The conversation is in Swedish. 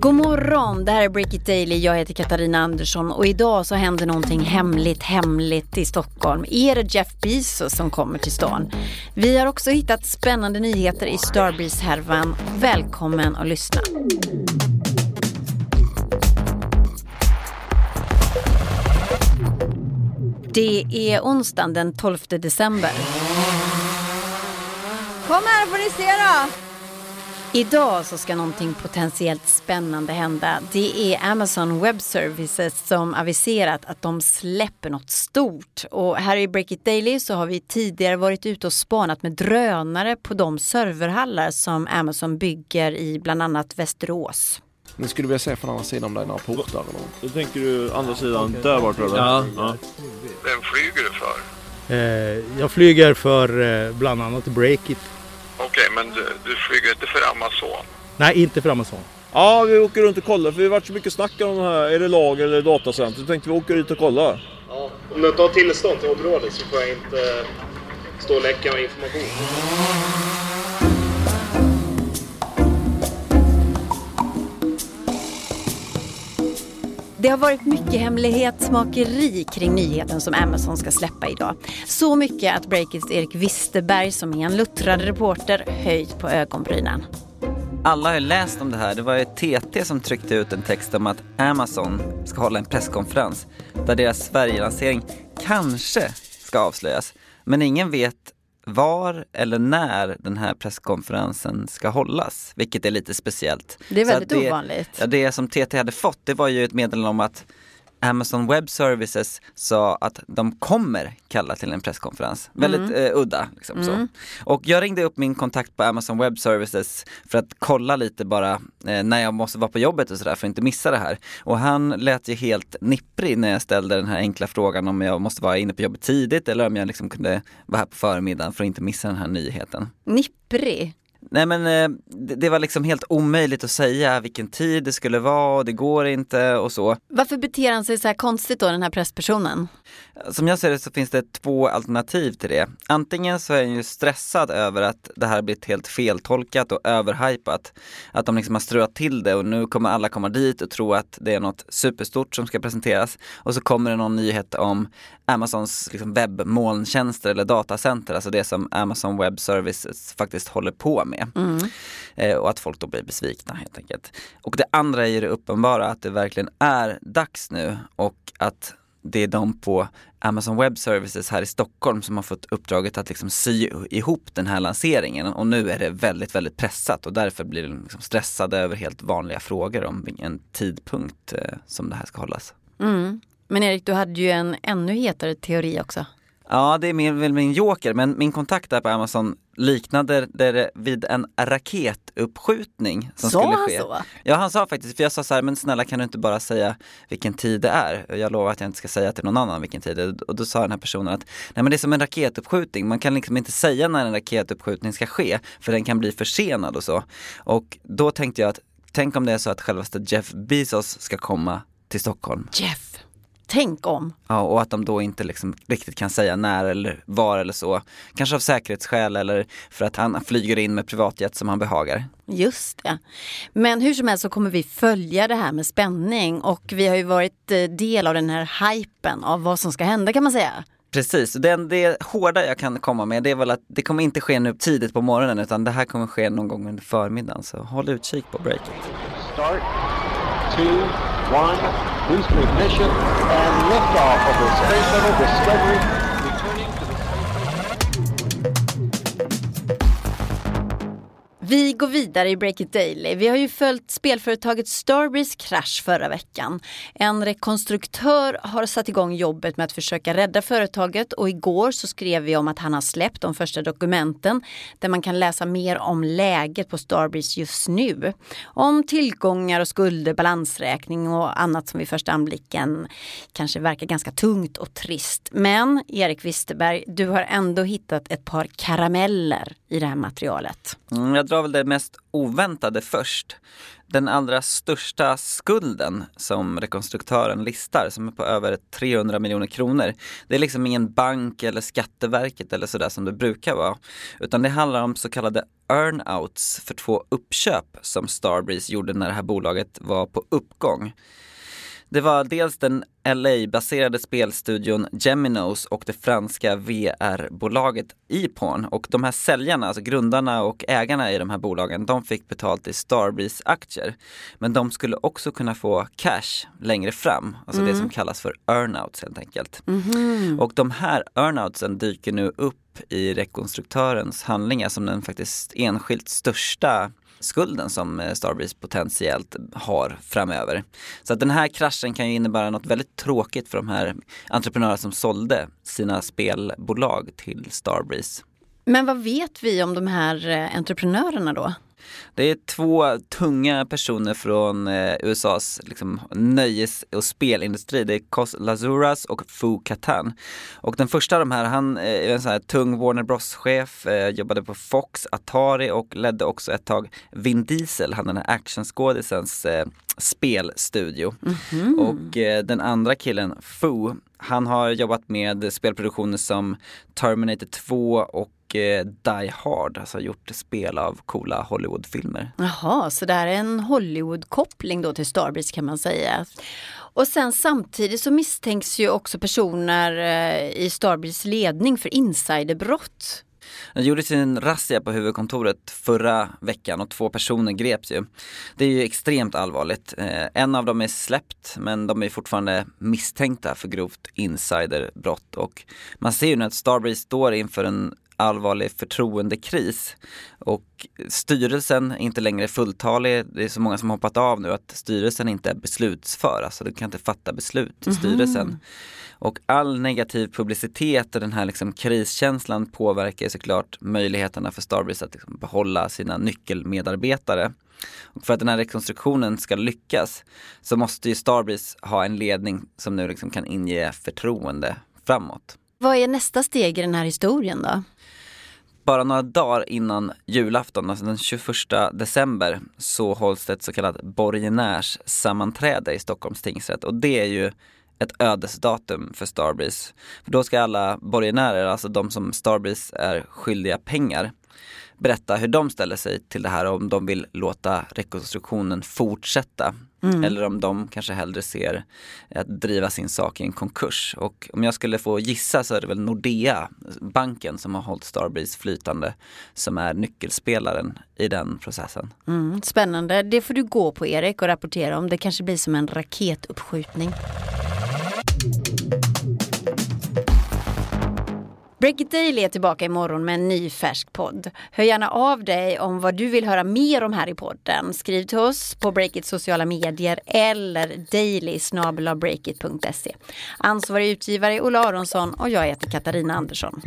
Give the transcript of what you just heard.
God morgon, det här är Break It Daily. Jag heter Katarina Andersson och idag så händer någonting hemligt, hemligt i Stockholm. Är det Jeff Bezos som kommer till stan? Vi har också hittat spännande nyheter i Starbreeze-härvan. Välkommen att lyssna. Det är onsdagen den 12 december. Kom här får ni se då! Idag så ska någonting potentiellt spännande hända. Det är Amazon Web Services som aviserat att de släpper något stort. Och här i Break It Daily så har vi tidigare varit ute och spanat med drönare på de serverhallar som Amazon bygger i bland annat Västerås. Men skulle du vilja se från andra sidan om det är några portar eller något? Då tänker du andra sidan där borta eller? Ja. ja. Vem flyger du för? Eh, jag flyger för eh, bland annat Breakit. Okej, men du, du flyger inte för Amazon? Nej, inte för Amazon. Ja, vi åker runt och kollar för det har varit så mycket snack om det här. Är det lager eller datacenter? Så tänkte vi åka dit och kolla. Ja, om du inte har tillstånd till området så får jag inte stå och läcka information. Det har varit mycket hemlighetsmakeri kring nyheten som Amazon ska släppa idag. Så mycket att Breakits Erik Wisterberg som är en luttrad reporter höjt på ögonbrynen. Alla har ju läst om det här. Det var ju TT som tryckte ut en text om att Amazon ska hålla en presskonferens där deras Sverigelansering kanske ska avslöjas. Men ingen vet var eller när den här presskonferensen ska hållas, vilket är lite speciellt. Det är väldigt det, ovanligt. Ja, det som TT hade fått, det var ju ett meddelande om att Amazon Web Services sa att de kommer kalla till en presskonferens. Väldigt eh, udda. Liksom, så. Och jag ringde upp min kontakt på Amazon Web Services för att kolla lite bara eh, när jag måste vara på jobbet och sådär för att inte missa det här. Och han lät ju helt nipprig när jag ställde den här enkla frågan om jag måste vara inne på jobbet tidigt eller om jag liksom kunde vara här på förmiddagen för att inte missa den här nyheten. Nipprig. Nej men eh, det, var liksom helt omöjligt att säga vilken tid det skulle vara och det går inte och så. Varför beter han sig så här konstigt då, den här presspersonen? Som jag ser det så finns det två alternativ till det. Antingen så är han ju stressad över att det här har blivit helt feltolkat och överhypat. Att de liksom har ströat till det och nu kommer alla komma dit och tro att det är något superstort som ska presenteras. Och så kommer det någon nyhet om Amazons liksom webbmolntjänster eller datacenter, alltså det som Amazon Web Services faktiskt håller på med. Eh, och att folk då blir besvikna helt enkelt. Och det andra är ju det uppenbara att det verkligen är dags nu och att det är de på Amazon Web Services här i Stockholm som har fått uppdraget att liksom sy ihop den här lanseringen och nu är det väldigt, väldigt pressat och därför blir de liksom stressade över helt vanliga frågor om vilken tidpunkt eh, som det här ska hållas. Mm. Men Erik, du hade ju en ännu hetare teori också. Ja, det är mer, väl min joker, men min kontakt där på Amazon liknade det vid en raketuppskjutning som Sa skulle han ske. så? Ja, han sa faktiskt, för jag sa så här, men snälla kan du inte bara säga vilken tid det är? Jag lovar att jag inte ska säga till någon annan vilken tid det är. Och då sa den här personen att, nej men det är som en raketuppskjutning, man kan liksom inte säga när en raketuppskjutning ska ske, för den kan bli försenad och så. Och då tänkte jag att, tänk om det är så att självaste Jeff Bezos ska komma till Stockholm. Jeff. Tänk om. Ja, och att de då inte liksom riktigt kan säga när eller var eller så. Kanske av säkerhetsskäl eller för att han flyger in med privatjet som han behagar. Just det. Men hur som helst så kommer vi följa det här med spänning och vi har ju varit eh, del av den här hypen av vad som ska hända kan man säga. Precis, det, det hårda jag kan komma med det är väl att det kommer inte ske nu tidigt på morgonen utan det här kommer ske någon gång under förmiddagen så håll utkik på breaket. Start. Two, one, boost ignition, and liftoff of the Space Shuttle Discovery. Gå går vidare i Break It Daily. Vi har ju följt spelföretaget Starbreeze krasch förra veckan. En rekonstruktör har satt igång jobbet med att försöka rädda företaget och igår så skrev vi om att han har släppt de första dokumenten där man kan läsa mer om läget på Starbreeze just nu. Om tillgångar och skulder, balansräkning och annat som vid första anblicken kanske verkar ganska tungt och trist. Men Erik Wisterberg, du har ändå hittat ett par karameller i det här materialet. Mm, jag drar väl det mest oväntade först. Den allra största skulden som rekonstruktören listar, som är på över 300 miljoner kronor. Det är liksom ingen bank eller Skatteverket eller sådär som det brukar vara. Utan det handlar om så kallade earnouts för två uppköp som Starbreeze gjorde när det här bolaget var på uppgång. Det var dels den LA-baserade spelstudion Geminos och det franska VR-bolaget Eporn. Och de här säljarna, alltså grundarna och ägarna i de här bolagen, de fick betalt i Starbreeze-aktier. Men de skulle också kunna få cash längre fram, alltså det som kallas för earnouts helt enkelt. Och de här earnoutsen dyker nu upp i rekonstruktörens handlingar som den faktiskt enskilt största skulden som eh, Starbreeze potentiellt har framöver. Så att den här kraschen kan ju innebära något väldigt tråkigt för de här entreprenörerna som sålde sina spelbolag till Starbreeze. Men vad vet vi om de här eh, entreprenörerna då? Det är två tunga personer från eh, USAs liksom, nöjes och spelindustri. Det är Cos Lazuras och Fu Katan. Och den första av de här, han eh, är en sån här tung Warner Bros-chef, eh, jobbade på Fox, Atari och ledde också ett tag Vin Diesel, han den här actionskådisens eh, spelstudio. Och eh, den andra killen, Fu, han har jobbat med spelproduktioner som Terminator 2 och Die Hard, alltså gjort spel av coola Hollywoodfilmer. Jaha, så det här är en Hollywood-koppling då till Starbreeze kan man säga. Och sen samtidigt så misstänks ju också personer eh, i Starbreeze ledning för insiderbrott. Det gjordes en razzia på huvudkontoret förra veckan och två personer greps ju. Det är ju extremt allvarligt. Eh, En av dem är släppt men de är fortfarande misstänkta för grovt insiderbrott och man ser ju nu att Starbreeze står inför en allvarlig förtroendekris och styrelsen är inte längre fulltalig. Det är så många som hoppat av nu att styrelsen inte är beslutsför, alltså du kan inte fatta beslut i styrelsen. Och all negativ publicitet och den här liksom kriskänslan påverkar såklart möjligheterna för Starbreeze att liksom behålla sina nyckelmedarbetare. Och för att den här rekonstruktionen ska lyckas så måste ju Starbreeze ha en ledning som nu liksom kan inge förtroende framåt. Vad är nästa steg i den här historien då? Bara några dagar innan julafton, alltså den 21 december, så hålls det ett så kallat borgenärssammanträde i Stockholms tingsrätt och det är ju ett ödesdatum för Starbreeze. För då ska alla borgenärer, alltså de som Starbreeze är skyldiga pengar, berätta hur de ställer sig till det här och om de vill låta rekonstruktionen fortsätta. Eller om de kanske hellre ser att driva sin sak i en konkurs. Och om jag skulle få gissa så är det väl Nordea, banken som har hållit Starbreeze flytande, som är nyckelspelaren i den processen. Mm, spännande, det får du gå på Erik och rapportera om. Det kanske blir som en raketuppskjutning. Break Daily är tillbaka imorgon med en ny färsk podd. Hör gärna av dig om vad du vill höra mer om här i podden. Skriv till oss på Breakits sociala medier eller daily Ansvarig utgivare är Ola Aronsson och jag heter Katarina Andersson.